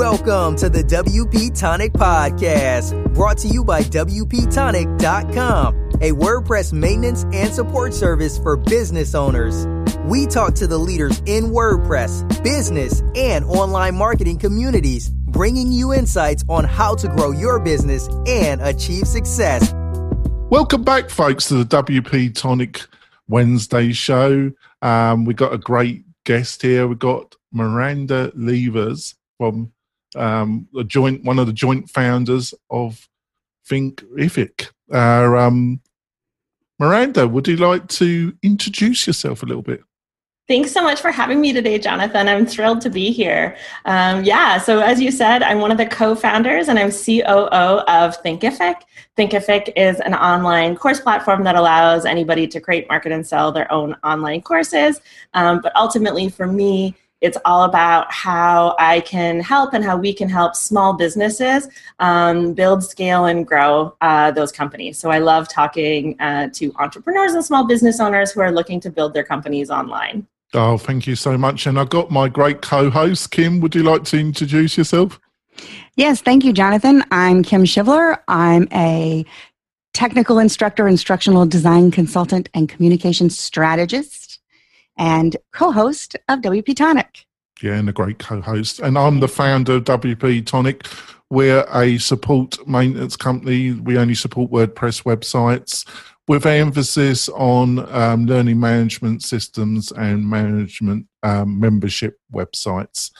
Welcome to the WP Tonic Podcast, brought to you by WPTonic.com, a WordPress maintenance and support service for business owners. We talk to the leaders in WordPress, business, and online marketing communities, bringing you insights on how to grow your business and achieve success. Welcome back, folks, to the WP Tonic Wednesday show. Um, we got a great guest here. We've got Miranda Lievers from um, the joint, one of the joint founders of Thinkific. Uh, um, Miranda, would you like to introduce yourself a little bit? Thanks so much for having me today, Jonathan. I'm thrilled to be here. Um, yeah, so as you said, I'm one of the co founders and I'm COO of Thinkific. Thinkific is an online course platform that allows anybody to create, market, and sell their own online courses. Um, but ultimately, for me, it's all about how I can help and how we can help small businesses um, build, scale, and grow uh, those companies. So I love talking uh, to entrepreneurs and small business owners who are looking to build their companies online. Oh, thank you so much. And I've got my great co host, Kim. Would you like to introduce yourself? Yes, thank you, Jonathan. I'm Kim Shivler. I'm a technical instructor, instructional design consultant, and communication strategist and co host of WP Tonic. Yeah, and a great co host. And I'm the founder of WP Tonic. We're a support maintenance company. We only support WordPress websites with emphasis on um, learning management systems and management um, membership websites.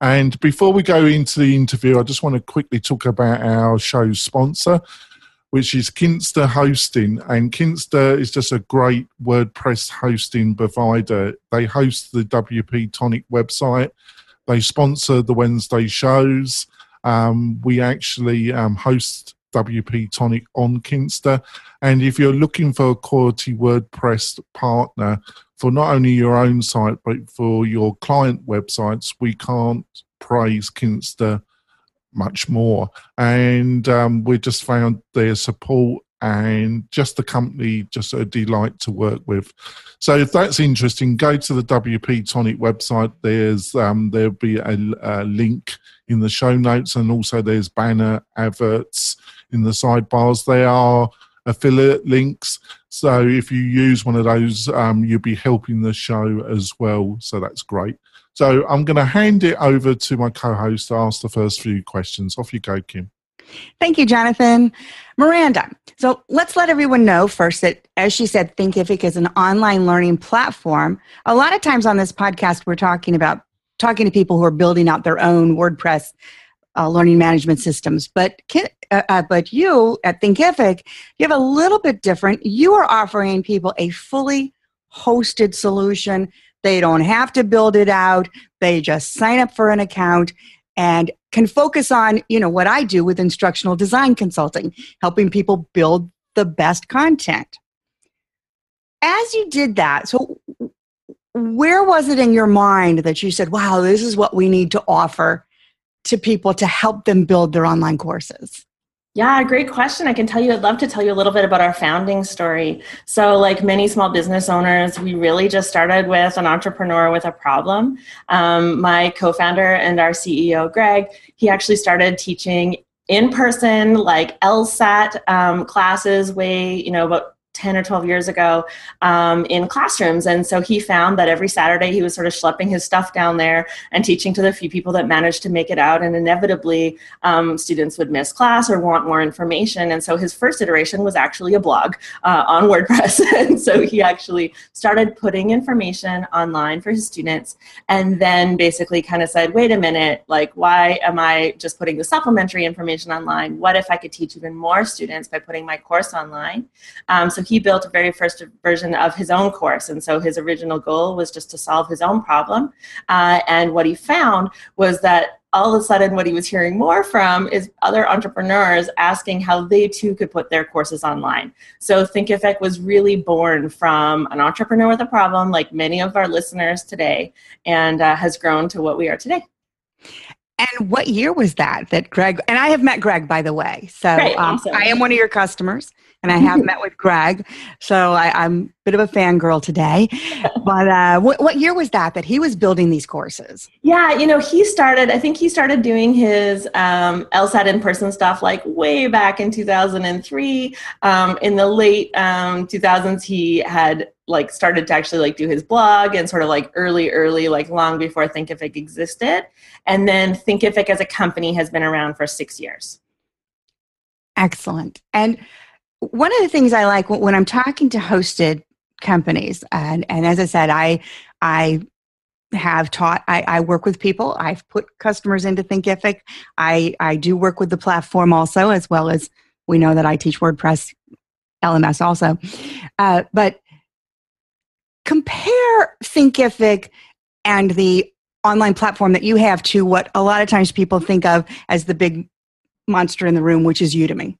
And before we go into the interview, I just want to quickly talk about our show's sponsor, which is Kinsta Hosting. And Kinsta is just a great WordPress hosting provider. They host the WP Tonic website, they sponsor the Wednesday shows. Um, we actually um, host WP Tonic on Kinsta. And if you're looking for a quality WordPress partner for not only your own site, but for your client websites, we can't praise Kinsta much more. And um, we just found their support and just the company just a delight to work with. So if that's interesting, go to the WP Tonic website. There's um, there'll be a, a, link in the show notes, and also there's banner adverts in the sidebars. They are affiliate links, so if you use one of those, um, you'll be helping the show as well. So that's great. So I'm going to hand it over to my co host to ask the first few questions. Off you go, Kim. Thank you, Jonathan. Miranda. So let's let everyone know first that, as she said, Thinkific is an online learning platform. A lot of times on this podcast, we're talking about talking to people who are building out their own WordPress uh, learning management systems. But uh, uh, but you at Thinkific, you have a little bit different. You are offering people a fully hosted solution they don't have to build it out. They just sign up for an account and can focus on, you know, what I do with instructional design consulting, helping people build the best content. As you did that, so where was it in your mind that you said, wow, this is what we need to offer to people to help them build their online courses? Yeah, great question. I can tell you, I'd love to tell you a little bit about our founding story. So, like many small business owners, we really just started with an entrepreneur with a problem. Um, my co founder and our CEO, Greg, he actually started teaching in person, like LSAT um, classes, way, you know, about 10 or 12 years ago um, in classrooms. And so he found that every Saturday he was sort of schlepping his stuff down there and teaching to the few people that managed to make it out. And inevitably, um, students would miss class or want more information. And so his first iteration was actually a blog uh, on WordPress. and so he actually started putting information online for his students and then basically kind of said, wait a minute, like, why am I just putting the supplementary information online? What if I could teach even more students by putting my course online? Um, so he built a very first version of his own course. And so his original goal was just to solve his own problem. Uh, and what he found was that all of a sudden what he was hearing more from is other entrepreneurs asking how they too could put their courses online so thinkific was really born from an entrepreneur with a problem like many of our listeners today and uh, has grown to what we are today And what year was that that Greg and I have met Greg by the way. So Great, um, awesome. I am one of your customers and I have met with Greg. So I, I'm a bit of a fangirl today. But uh, what, what year was that that he was building these courses? Yeah, you know, he started, I think he started doing his um, LSAT in person stuff like way back in 2003. Um, in the late um, 2000s, he had like started to actually like do his blog and sort of like early, early, like long before Thinkific existed. And then Thinkific as a company has been around for six years. Excellent. And one of the things I like when I'm talking to hosted companies, and, and as I said, I I have taught I, I work with people. I've put customers into thinkific. I i do work with the platform also as well as we know that i teach wordpress lms also. Uh, but compare thinkific and the online platform that you have to what a lot of times people think of as the big monster in the room which is udemy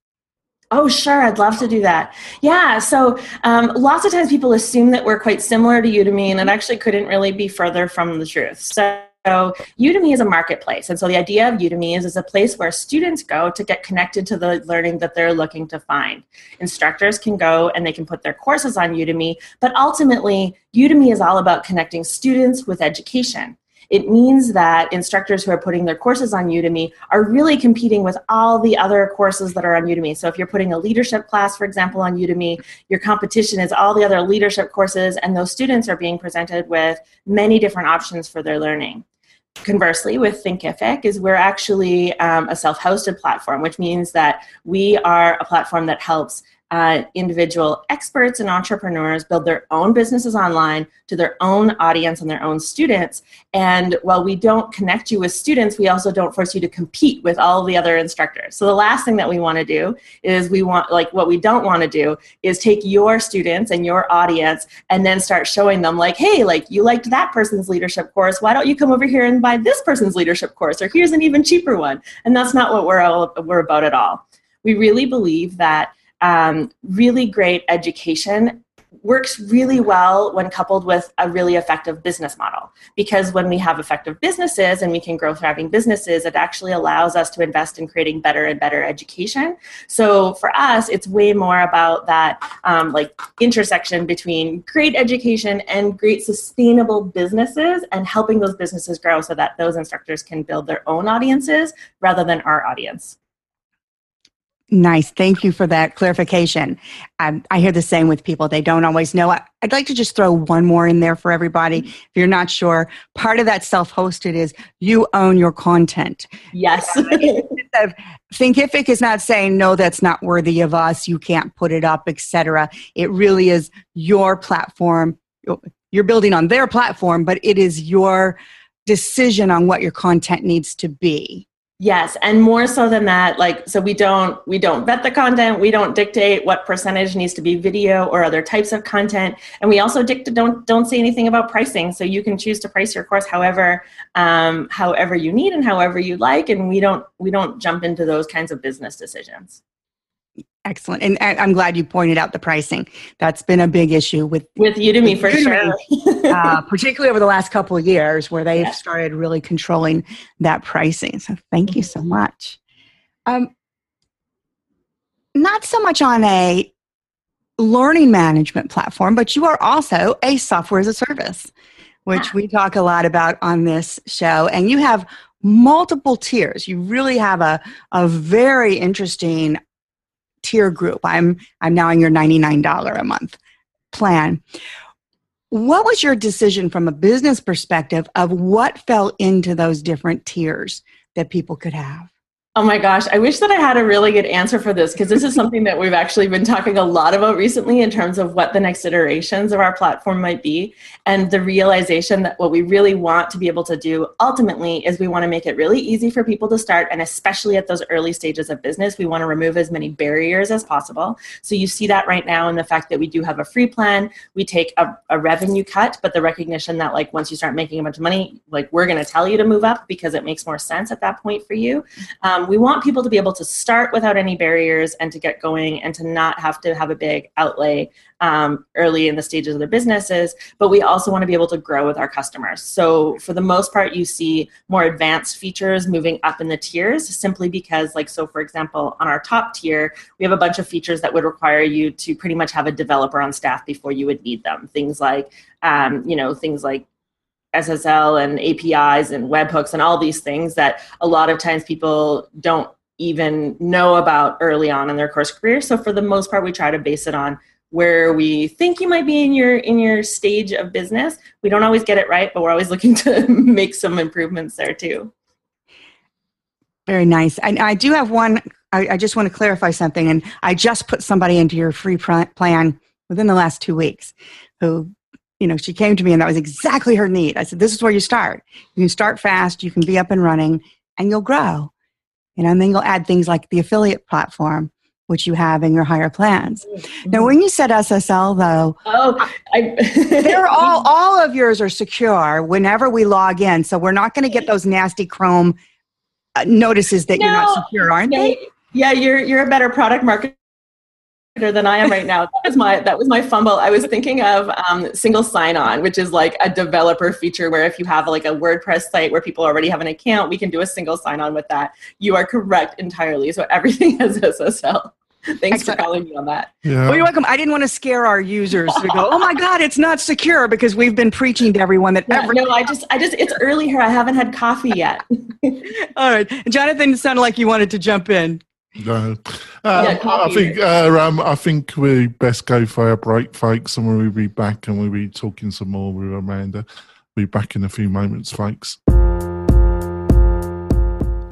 Oh, sure. I'd love to do that. Yeah. So um, lots of times people assume that we're quite similar to Udemy, and it actually couldn't really be further from the truth. So so Udemy is a marketplace. And so the idea of Udemy is, is a place where students go to get connected to the learning that they're looking to find. Instructors can go and they can put their courses on Udemy, but ultimately, Udemy is all about connecting students with education. It means that instructors who are putting their courses on Udemy are really competing with all the other courses that are on Udemy. So if you're putting a leadership class, for example, on Udemy, your competition is all the other leadership courses, and those students are being presented with many different options for their learning. Conversely, with Thinkific, is we're actually um, a self-hosted platform, which means that we are a platform that helps uh, individual experts and entrepreneurs build their own businesses online to their own audience and their own students. And while we don't connect you with students, we also don't force you to compete with all the other instructors. So the last thing that we want to do is we want, like, what we don't want to do is take your students and your audience and then start showing them, like, hey, like, you liked that person's leadership course. Why don't you come over here and buy this person's leadership course? Or here's an even cheaper one. And that's not what we're, all, we're about at all. We really believe that um, really great education works really well when coupled with a really effective business model. Because when we have effective businesses and we can grow thriving businesses, it actually allows us to invest in creating better and better education. So for us, it's way more about that um, like intersection between great education and great sustainable businesses and helping those businesses grow so that those instructors can build their own audiences rather than our audience. Nice. Thank you for that clarification. Um, I hear the same with people. They don't always know. I, would like to just throw one more in there for everybody. If you're not sure, part of that self hosted is you own your content. Yes. Thinkific is not saying, no, that's not worthy of us. You can't put it up, etc. It really is your platform. You're building on their platform, but it is your decision on what your content needs to be. Yes, and more so than that, like so we don't we don't vet the content, we don't dictate what percentage needs to be video or other types of content, and we also dictate don't don't say anything about pricing. So you can choose to price your course however um, however you need and however you like, and we don't we don't jump into those kinds of business decisions. Excellent. And I'm glad you pointed out the pricing. That's been a big issue with with Udemy for Udemy, sure. uh, particularly over the last couple of years where they've started really controlling that pricing. So thank you so much. Um, not so much on a learning management platform, but you are also a software as a service, which yeah. we talk a lot about on this show. And you have multiple tiers. You really have a, a very interesting tier group. I'm I'm now in your $99 a month plan. What was your decision from a business perspective of what fell into those different tiers that people could have? Oh my gosh, I wish that I had a really good answer for this because this is something that we've actually been talking a lot about recently in terms of what the next iterations of our platform might be. And the realization that what we really want to be able to do ultimately is we want to make it really easy for people to start. And especially at those early stages of business, we want to remove as many barriers as possible. So you see that right now in the fact that we do have a free plan. We take a, a revenue cut, but the recognition that, like, once you start making a bunch of money, like, we're going to tell you to move up because it makes more sense at that point for you. Um, we want people to be able to start without any barriers and to get going and to not have to have a big outlay um, early in the stages of their businesses. But we also want to be able to grow with our customers. So for the most part, you see more advanced features moving up in the tiers simply because, like, so for example, on our top tier, we have a bunch of features that would require you to pretty much have a developer on staff before you would need them. Things like, um, you know, things like SSL and APIs and webhooks and all these things that a lot of times people don't even know about early on in their course career. So for the most part, we try to base it on where we think you might be in your in your stage of business. We don't always get it right, but we're always looking to make some improvements there too. Very nice. And I do have one. I, I just want to clarify something. And I just put somebody into your free plan within the last two weeks who you know, she came to me and that was exactly her need. I said, this is where you start. You can start fast, you can be up and running, and you'll grow. You know, and then you'll add things like the affiliate platform, which you have in your higher plans. Mm-hmm. Now, when you said SSL, though, oh, I, they're all all of yours are secure whenever we log in, so we're not going to get those nasty Chrome uh, notices that no, you're not secure, aren't yeah, they? Yeah, you're you're a better product marketer than I am right now. That was my that was my fumble. I was thinking of um, single sign-on, which is like a developer feature where if you have like a WordPress site where people already have an account, we can do a single sign-on with that. You are correct entirely. So everything has SSL. Thanks Excellent. for calling me on that. Yeah. Well, you're welcome. I didn't want to scare our users to go, "Oh my God, it's not secure," because we've been preaching to everyone that. Yeah, every- no, I just, I just, it's early here. I haven't had coffee yet. All right, Jonathan, it sounded like you wanted to jump in. No, um, yeah, I think uh, um, I think we best go for a break, folks, and we'll be back and we'll be talking some more with Amanda. We'll be back in a few moments, folks.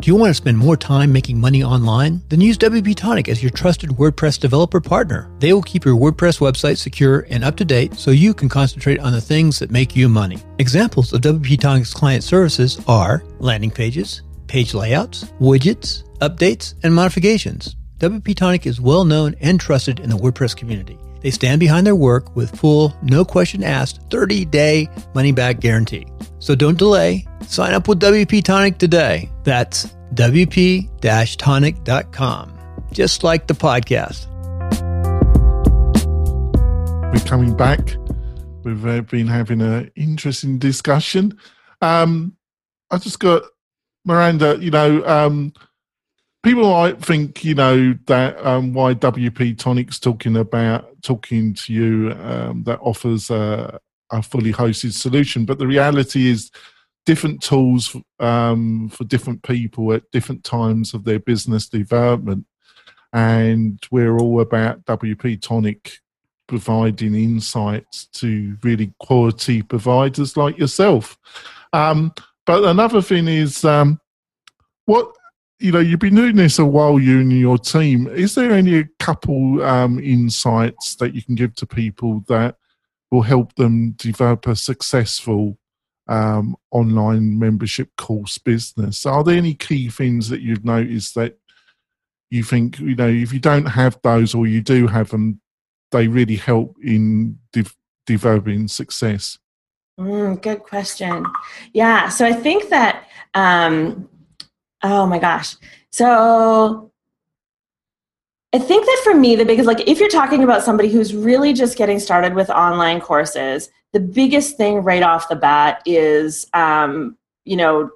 Do you want to spend more time making money online? Then use WP Tonic as your trusted WordPress developer partner. They will keep your WordPress website secure and up to date so you can concentrate on the things that make you money. Examples of WP Tonic's client services are landing pages, page layouts, widgets, updates, and modifications. WP Tonic is well known and trusted in the WordPress community. They stand behind their work with full, no question asked, 30 day money back guarantee. So don't delay. Sign up with WP Tonic today. That's WP tonic.com, just like the podcast. We're coming back. We've uh, been having an interesting discussion. Um, I just got Miranda, you know, um, people might think, you know, that um, why WP Tonic's talking about talking to you um, that offers a, a, fully hosted solution, but the reality is different tools um, for different people at different times of their business development, and we're all about WP Tonic providing insights to really quality providers like yourself. Um, but another thing is, um, what you know, you've been doing this a while, you and your team. Is there any couple um, insights that you can give to people that will help them develop a successful um, online membership course business? Are there any key things that you've noticed that you think, you know, if you don't have those or you do have them, they really help in de- developing success? Mm, good question. Yeah, so I think that, um, oh my gosh. So I think that for me, the biggest, like, if you're talking about somebody who's really just getting started with online courses, the biggest thing right off the bat is, um, you know,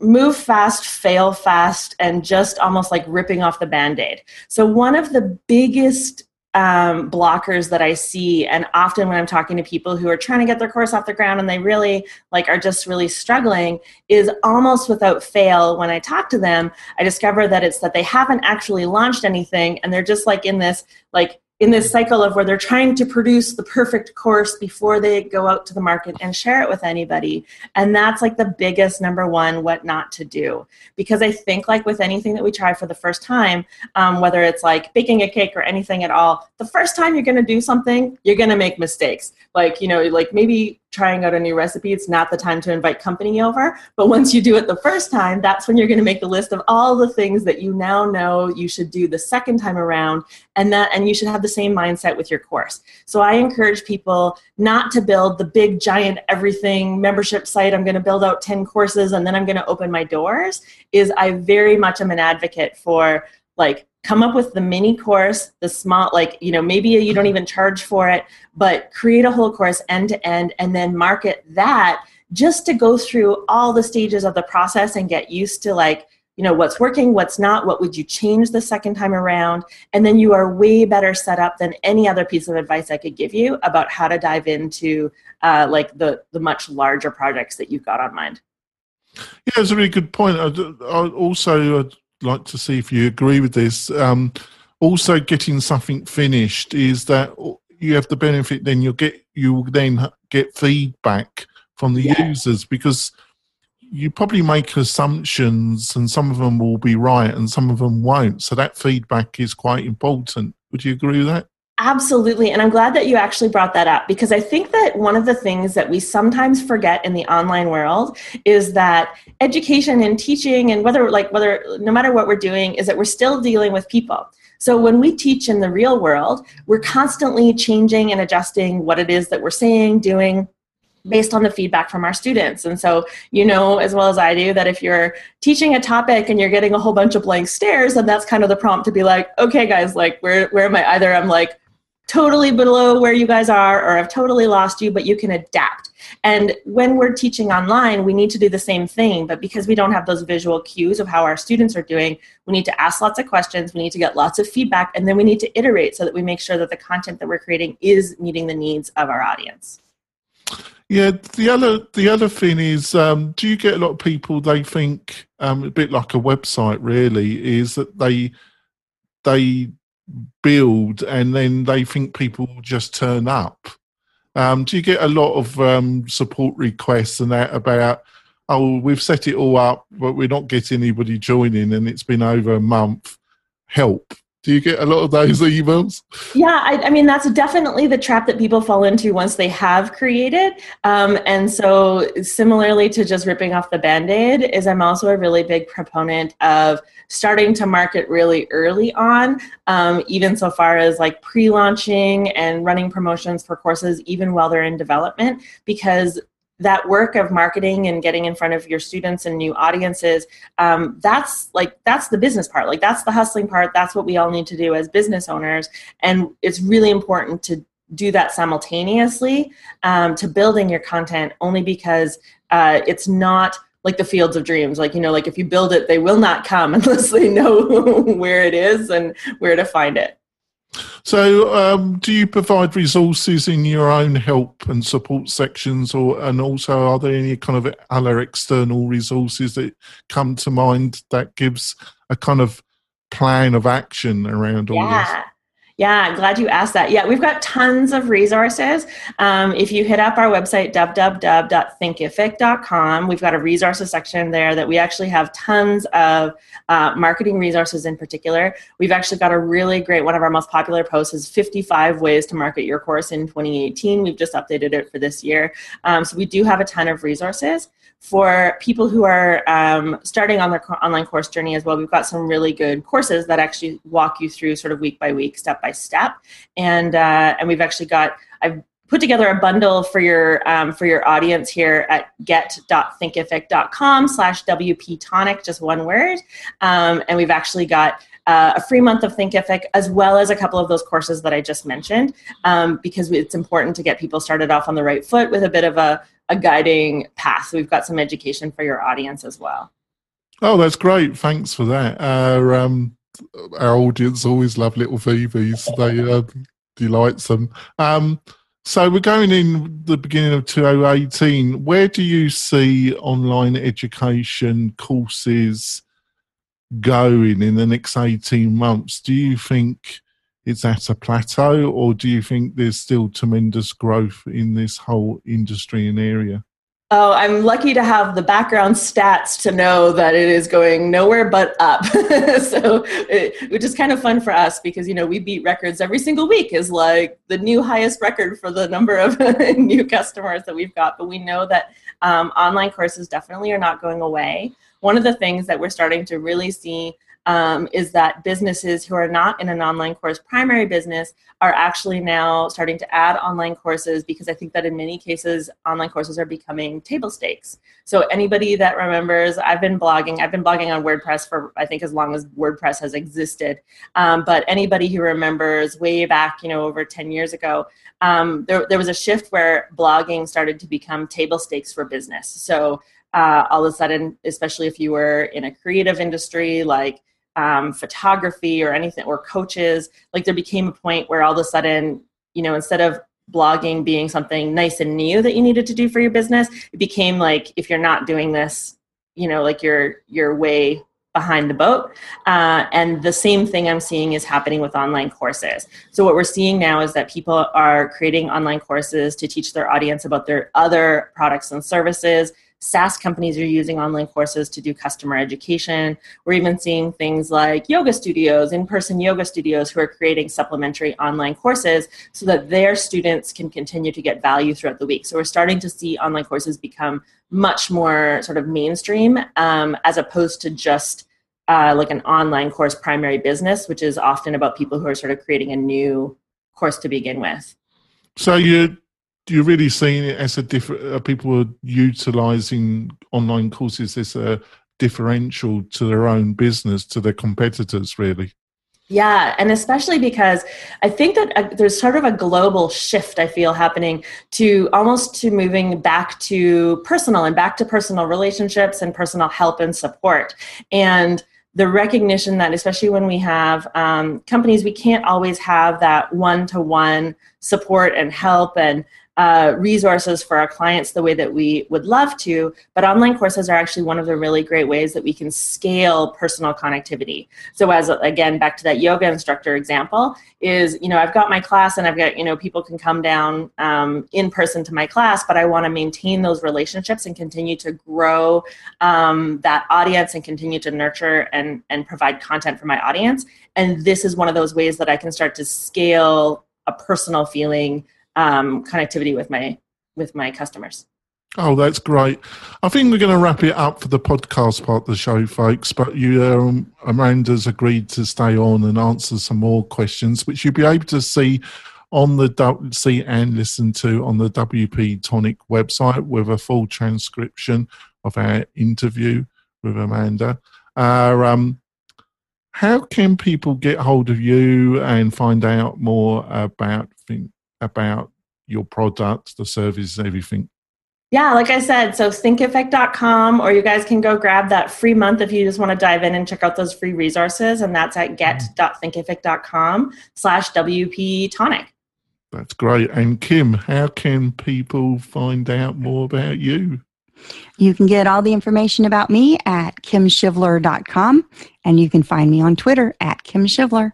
move fast, fail fast, and just almost like ripping off the band aid. So, one of the biggest um, blockers that I see, and often when I'm talking to people who are trying to get their course off the ground and they really like are just really struggling, is almost without fail. When I talk to them, I discover that it's that they haven't actually launched anything, and they're just like in this like in this cycle of where they're trying to produce the perfect course before they go out to the market and share it with anybody. And that's like the biggest number one what not to do. Because i think like with anything that we try for the first time um, whether it's like baking a cake or anything at all the first time you're going to do something you're going to make mistakes. Like you know like maybe trying out a new recipe, it's not the time to invite company over. But once you do it the first time, that's when you're going to make the list of all the things that you now know you should do the second time around, and that and you should have the same mindset with your course. So I encourage people not to build the big giant everything membership site. I'm going to build out 10 courses and then I'm going to open my doors. Is I very much am an advocate for like come up with the mini course the small like you know maybe you don't even charge for it but create a whole course end to end and then market that just to go through all the stages of the process and get used to like you know what's working what's not what would you change the second time around and then you are way better set up than any other piece of advice i could give you about how to dive into uh, like the the much larger projects that you've got on mind yeah, it's a really good point. I, I also I'd like to see if you agree with this. Um, also, getting something finished is that you have the benefit. Then you'll get you will then get feedback from the yeah. users because you probably make assumptions, and some of them will be right, and some of them won't. So that feedback is quite important. Would you agree with that? Absolutely. And I'm glad that you actually brought that up because I think that one of the things that we sometimes forget in the online world is that education and teaching and whether like whether no matter what we're doing is that we're still dealing with people. So when we teach in the real world, we're constantly changing and adjusting what it is that we're saying, doing, based on the feedback from our students. And so, you know as well as I do that if you're teaching a topic and you're getting a whole bunch of blank stares, then that's kind of the prompt to be like, okay, guys, like where where am I? Either I'm like totally below where you guys are or I've totally lost you, but you can adapt. And when we're teaching online, we need to do the same thing, but because we don't have those visual cues of how our students are doing, we need to ask lots of questions, we need to get lots of feedback, and then we need to iterate so that we make sure that the content that we're creating is meeting the needs of our audience. Yeah, the other the other thing is, um, do you get a lot of people? They think um, a bit like a website, really, is that they they build and then they think people just turn up. Um, do you get a lot of um, support requests and that about, oh, we've set it all up, but we're not getting anybody joining and it's been over a month? Help. Do you get a lot of those emails? Yeah, I, I, mean, that's definitely the trap that people fall into once they have created. Um, and so, similarly to just ripping off the band aid, is I'm also a really big proponent of starting to market really early on, um, even so far as like pre launching and running promotions for courses, even while they're in development, because that work of marketing and getting in front of your students and new audiences um, that's like that's the business part. Like that's the hustling part. That's what we all need to do as business owners. And it's really important to do that simultaneously um, to building your content only because uh, it's not like the fields of dreams. Like you know like if you build it they will not come unless they know where it is and where to find it so, um, do you provide resources in your own help and support sections, or and also are there any kind of other external resources that come to mind that gives a kind of plan of action around all yeah. this? Yeah, glad you asked that. Yeah, we've got tons of resources. Um, if you hit up our website, www.thinkific.com, we've got a resources section there that we actually have tons of uh, marketing resources in particular. We've actually got a really great, one of our most popular posts is 55 ways to market your course in 2018. We've just updated it for this year. Um, so we do have a ton of resources for people who are um, starting on their co- online course journey as well, we've got some really good courses that actually walk you through sort of week by week, step by step, and uh, and we've actually got I've put together a bundle for your um, for your audience here at get.thinkific.com slash wp tonic just one word. Um, and we've actually got uh, a free month of thinkific as well as a couple of those courses that i just mentioned um, because it's important to get people started off on the right foot with a bit of a, a guiding path. So we've got some education for your audience as well. Oh, that's great. Thanks for that. Our, um, our audience always love little Phoebes. They uh, delights them. Um, so we're going in the beginning of 2018. Where do you see online education courses going in the next 18 months? Do you think it's at a plateau, or do you think there's still tremendous growth in this whole industry and area? Oh, I'm lucky to have the background stats to know that it is going nowhere but up. so, it, which is kind of fun for us because you know we beat records every single week is like the new highest record for the number of new customers that we've got. But we know that um, online courses definitely are not going away. One of the things that we're starting to really see um, is that businesses who are not in an online course primary business are actually now starting to add online courses because I think that in many cases online courses are becoming table stakes. So anybody that remembers, I've been blogging. I've been blogging on WordPress for I think as long as WordPress has existed. Um, but anybody who remembers way back, you know, over 10 years ago, um, there, there was a shift where blogging started to become table stakes for business. So uh, all of a sudden, especially if you were in a creative industry like um, photography or anything or coaches like there became a point where all of a sudden you know instead of blogging being something nice and new that you needed to do for your business it became like if you're not doing this you know like you're you're way behind the boat. Uh, and the same thing i'm seeing is happening with online courses. So what we're seeing now is that people are creating online courses to teach their audience about their other products and services SaaS companies are using online courses to do customer education. We're even seeing things like yoga studios, in person yoga studios, who are creating supplementary online courses so that their students can continue to get value throughout the week. So we're starting to see online courses become much more sort of mainstream um, as opposed to just uh, like an online course primary business, which is often about people who are sort of creating a new course to begin with. So you you're really seeing it as a different uh, people are utilizing online courses as a differential to their own business to their competitors really yeah, and especially because I think that uh, there's sort of a global shift I feel happening to almost to moving back to personal and back to personal relationships and personal help and support. And the recognition that especially when we have um, companies we can't always have that one-to-one support and help and uh, resources for our clients the way that we would love to, but online courses are actually one of the really great ways that we can scale personal connectivity. So, as again, back to that yoga instructor example, is you know I've got my class and I've got you know people can come down um, in person to my class, but I want to maintain those relationships and continue to grow um, that audience and continue to nurture and and provide content for my audience. And this is one of those ways that I can start to scale a personal feeling um, connectivity with my with my customers. Oh, that's great. I think we're going to wrap it up for the podcast part of the show, folks. But you, um, Amanda's agreed to stay on and answer some more questions, which you'll be able to see on the see and listen to on the WP Tonic website with a full transcription of our interview with Amanda. Uh, um, how can people get hold of you and find out more about about your product, the service, everything? Yeah, like I said, so thinkific.com, or you guys can go grab that free month if you just want to dive in and check out those free resources, and that's at get.thinkific.com slash WP Tonic. That's great. And Kim, how can people find out more about you? You can get all the information about me at kimshivler.com, and you can find me on Twitter at kimshivler.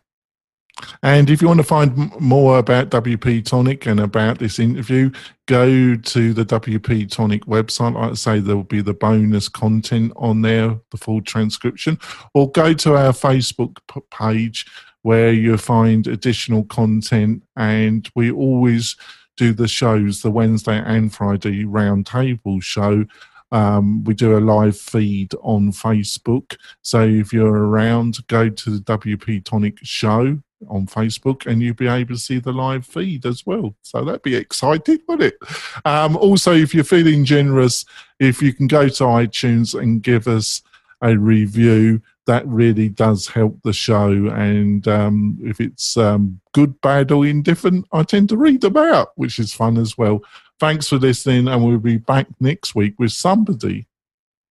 And if you want to find more about WP Tonic and about this interview, go to the WP Tonic website. Like I say, there will be the bonus content on there, the full transcription, or go to our Facebook page where you'll find additional content. And we always do the shows, the Wednesday and Friday roundtable show. Um, we do a live feed on Facebook. So if you're around, go to the WP Tonic show on Facebook and you'll be able to see the live feed as well. So that'd be exciting, wouldn't it? Um, also, if you're feeling generous, if you can go to iTunes and give us a review, that really does help the show. And um, if it's um, good, bad, or indifferent, I tend to read them out, which is fun as well. Thanks for listening, and we'll be back next week with somebody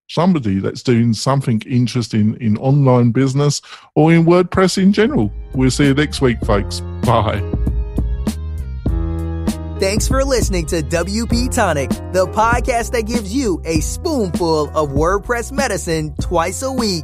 somebody that's doing something interesting in online business or in WordPress in general. We'll see you next week, folks. Bye. Thanks for listening to WP Tonic, the podcast that gives you a spoonful of WordPress medicine twice a week.